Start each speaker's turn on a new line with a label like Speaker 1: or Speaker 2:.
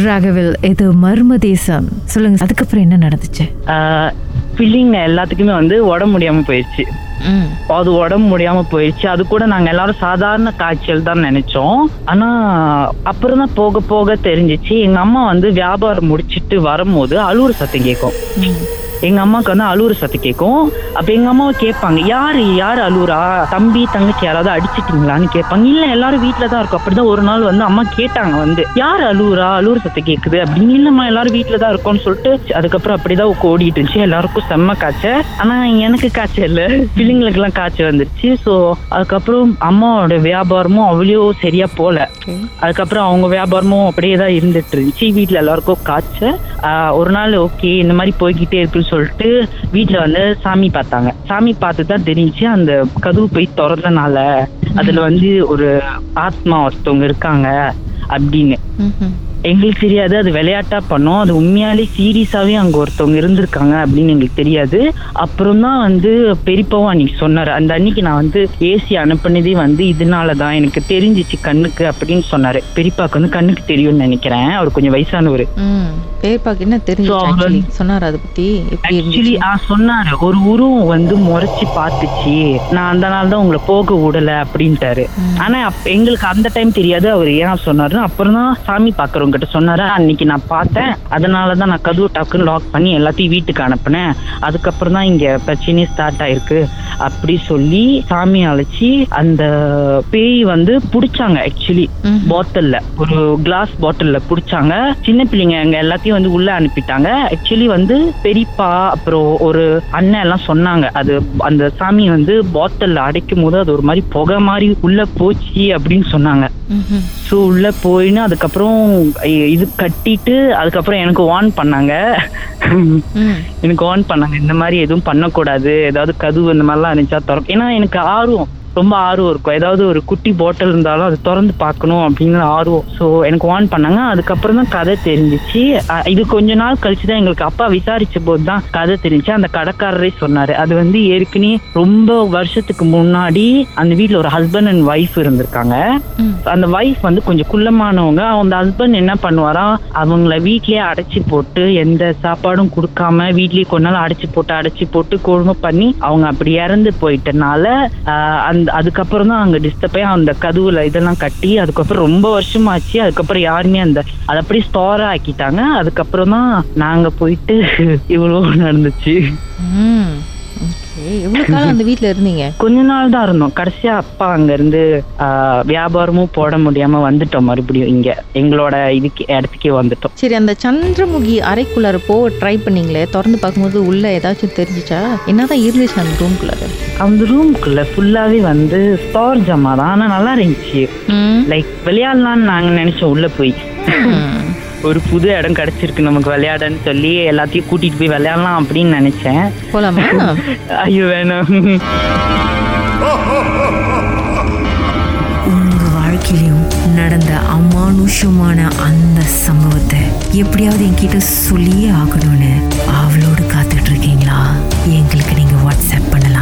Speaker 1: ராகவில் இது மர்ம தேசம். சொல்லுங்க அதுக்கப்புறம் என்ன நடந்துச்சு?
Speaker 2: ஃபில்லிங் எல்லாத்துக்குமே வந்து உடம்பு முடியாம போயிடுச்சு அது உடம்பு முடியாம போயிடுச்சு அது கூட நாங்க எல்லாரும் சாதாரண காய்ச்சல் தான் நினைச்சோம். ஆனா அப்புறம் தான் போக போக தெரிஞ்சிச்சு. எங்க அம்மா வந்து வியாபாரம் முடிச்சிட்டு வரும்போது அழுவுற சத்தம் கேட்கும். எங்க அம்மாவுக்கு வந்து அழுவுற சத்தம் கேட்கும் அப்ப எங்க அம்மாவை கேட்பாங்க யாரு யாரு அழுவுறா? தம்பி தங்கச்சி யாராவது அடிச்சிட்டீங்களான்னு கேட்பாங்க. இல்ல எல்லாரும் வீட்டுல தான் இருக்கும். அப்படிதான் ஒரு நாள் வந்து அம்மா கேட்டாங்க வந்து யார் அழுவுறா? அழுவுற சத்தம் கேக்குது? அப்படின்னு இல்லம்மா எல்லாரும் வீட்டுல தான் இருக்கோம்னு சொல்லிட்டு அதுக்கப்புறம் அப்படிதான் ஓடிட்டு இருந்துச்சு. எல்லாருக்கும் செம்ம காய்ச்சல். ஆனா எனக்கு காய்ச்சல் இல்ல. பிள்ளைங்களுக்கு எல்லாம் காய்ச்சல் வந்துருச்சு. சோ அதுக்கப்புறம் அம்மாவோட வியாபாரமும் அவ்வளோ சரியா போல. அதுக்கப்புறம் அவங்க வியாபாரமும் அப்படியே தான் இருந்துட்டு இருந்துச்சு. வீட்ல எல்லாருக்கும் காய்ச்சல். ஒரு நாள் ஓகே இந்த மாதிரி போய்கிட்டே இருக்குன்னு சொல்லிட்டு வீட்ல வந்து சாமி பார்த்தாங்க. சாமி பார்த்து தான் தெரிஞ்சுச்சு அந்த கதவு போய் திறந்தனால அதுல வந்து ஒரு ஆத்மா ஒருத்தவங்க இருக்காங்க அப்படின்னு. எங்களுக்கு தெரியாது. அது விளையாட்டா பண்ணோம். அது உண்மையாலே சீரியஸாவே அங்க ஒருத்தவங்க இருந்திருக்காங்க அப்படின்னு எங்களுக்கு தெரியாது. அப்புறம் தான் வந்து பெரியப்பாவும் அன்னைக்கு சொன்னாரு. அந்த அன்னைக்கு நான் வந்து ஏசி அனுப்புனதே வந்து இதனாலதான் எனக்கு தெரிஞ்சிச்சு கண்ணுக்கு அப்படின்னு சொன்னாரு. பெரியப்பாக்கு வந்து கண்ணுக்கு தெரியும்னு நினைக்கிறேன். அவர் கொஞ்சம் வயசானவர்.
Speaker 1: ம். பேர்பாக்கு என்ன தெரிஞ்சு சொன்னார் அதை பத்தி?
Speaker 2: ஆக்சுவலி ஆ சொன்னாரு. ஒரு உருவம் வந்து முறைச்சு பார்த்துச்சு. நான் அந்த நாள் தான் உங்களை போக விடல அப்படின்ட்டாரு. ஆனா எங்களுக்கு அந்த டைம் தெரியாது. அவர் ஏன் சொன்னாரு அப்புறம் தான் சாமி பாக்குறவங்க கிட்ட சொன்னாரு? அன்னைக்கு நான் பார்த்தேன். அதனால தான் நான் கதவு டக்குன்னு லாக் பண்ணி எல்லாத்தையும் வீட்டுக்கு அனுப்புனேன். அதுக்கப்புறம் தான் இங்க பிரச்சனையே ஸ்டார்ட் ஆயிருக்கு. அப்படி சொல்லி சாமி அழைச்சி அந்த பேய் வந்து புடிச்சாங்க ஆக்சுவலி. பாட்டில்ல ஒரு கிளாஸ் பாட்டில்ல புடிச்சாங்க. சின்ன பிள்ளைங்க அங்க எல்லாத்தையும் வந்து உள்ள அனுப்பிட்டாங்க. ஆக்சுவலி வந்து பெரியப்பா அப்புறம் ஒரு அண்ணன் எல்லாம் சொன்னாங்க. அது அந்த சாமி வந்து பாட்டில்ல அடைக்கும் போது அது ஒரு மாதிரி புகை மாதிரி உள்ள போச்சு அப்படின்னு சொன்னாங்க. ஸோ உள்ள போயின்னு அதுக்கப்புறம் இது கட்டிட்டு அதுக்கப்புறம் எனக்கு வார்ன் பண்ணாங்க. எனக்கு வார்ன் பண்ணாங்க. இந்த மாதிரி எதுவும் பண்ணக்கூடாது. ஏதாவது கதவு இந்த நல்லா இருந்துச்சா திறக்கும் ஏன்னா எனக்கு ஆர்வம். ரொம்ப ஆர்வம் இருக்கும். ஏதாவது ஒரு குட்டி பாட்டில் இருந்தாலும் அது திறந்து பார்க்கணும் அப்படின்னு ஆர்வம். ஸோ எனக்கு வார்ன் பண்ணாங்க. அதுக்கப்புறம் தான் கதை தெரிஞ்சிச்சு. இது கொஞ்ச நாள் கழிச்சு தான் எங்களுக்கு அப்பா விசாரிச்ச போது தான் கதை தெரிஞ்சுச்சு. அந்த கடைக்காரரே சொன்னாரு. அது வந்து ஏற்கனவே ரொம்ப வருஷத்துக்கு முன்னாடி அந்த வீட்டில் ஒரு ஹஸ்பண்ட் அண்ட் ஒய்ஃப் இருந்திருக்காங்க. அந்த வைஃப் வந்து கொஞ்சம் குள்ளமானவங்க. அந்த ஹஸ்பண்ட் என்ன பண்ணுவாராம் அவங்கள வீட்லயே அடைச்சி போட்டு எந்த சாப்பாடும் கொடுக்காம வீட்லயே கொஞ்ச நாள் அடைச்சி போட்டு அடைச்சி போட்டு கொடுமை பண்ணி அவங்க அப்படி இறந்து போயிட்டனால ஆஹ் அந்த அதுக்கப்புறம் தான் அங்க டிஸ்டர்ப் ஆகி அந்த கதவுல இதெல்லாம் கட்டி அதுக்கப்புறம் ரொம்ப வருஷமாச்சு. அதுக்கப்புறம் யாருமே அந்த அதை அப்படியே ஸ்டோரா ஆக்கிட்டாங்க. அதுக்கப்புறம் தான் நாங்க போயிட்டு இவ்வளவு நடந்துச்சு.
Speaker 1: எவ்வளவு காலம் அந்த வீட்ல இருந்தீங்க?
Speaker 2: கொஞ்ச நாள் தான் இருந்தோம். கடைசியா அப்பா அங்க இருந்து வியாபாரமும் போட முடியாம வந்துட்டோம் மறுபடியும் இங்க. எங்களோட இதுக்கு இடத்துக்கே வந்துட்டோம்.
Speaker 1: சரி அந்த சந்திரமுகி அறைக்குள்ளார போக ட்ரை பண்ணீங்களே. திறந்து பார்க்கும்போது உள்ள ஏதாச்சும் தெரிஞ்சுச்சா? என்னதான் இருந்துச்சு அந்த ரூம்குள்ளார
Speaker 2: அந்த ரூம்குள்ள ஃபுல்லாவே வந்து ஸ்டார் ஜமா தான். ஆனா நல்லா இருந்துச்சு. லைக் விளையாடலாம்னு நாங்க நினைச்சோம் உள்ள போய். ஒரு புது இடம் கிடைச்சிருக்கு நமக்கு விளையாடன்னு சொல்லி எல்லாத்தையும் கூட்டிட்டு போய் விளையாடலாம் அப்படின்னு நினைச்சேன்.
Speaker 1: போலாமா?
Speaker 2: ஐயோ வேணாம்.
Speaker 3: உங்க வாழ்க்கையிலும் நடந்த அமானுஷமான அந்த சம்பவத்தை எப்படியாவது என்கிட்ட சொல்லியே ஆகணும்னு அவளோடு காத்துட்டு இருக்கீங்களா? எங்களுக்கு நீங்க வாட்ஸ்அப் பண்ணலாம்.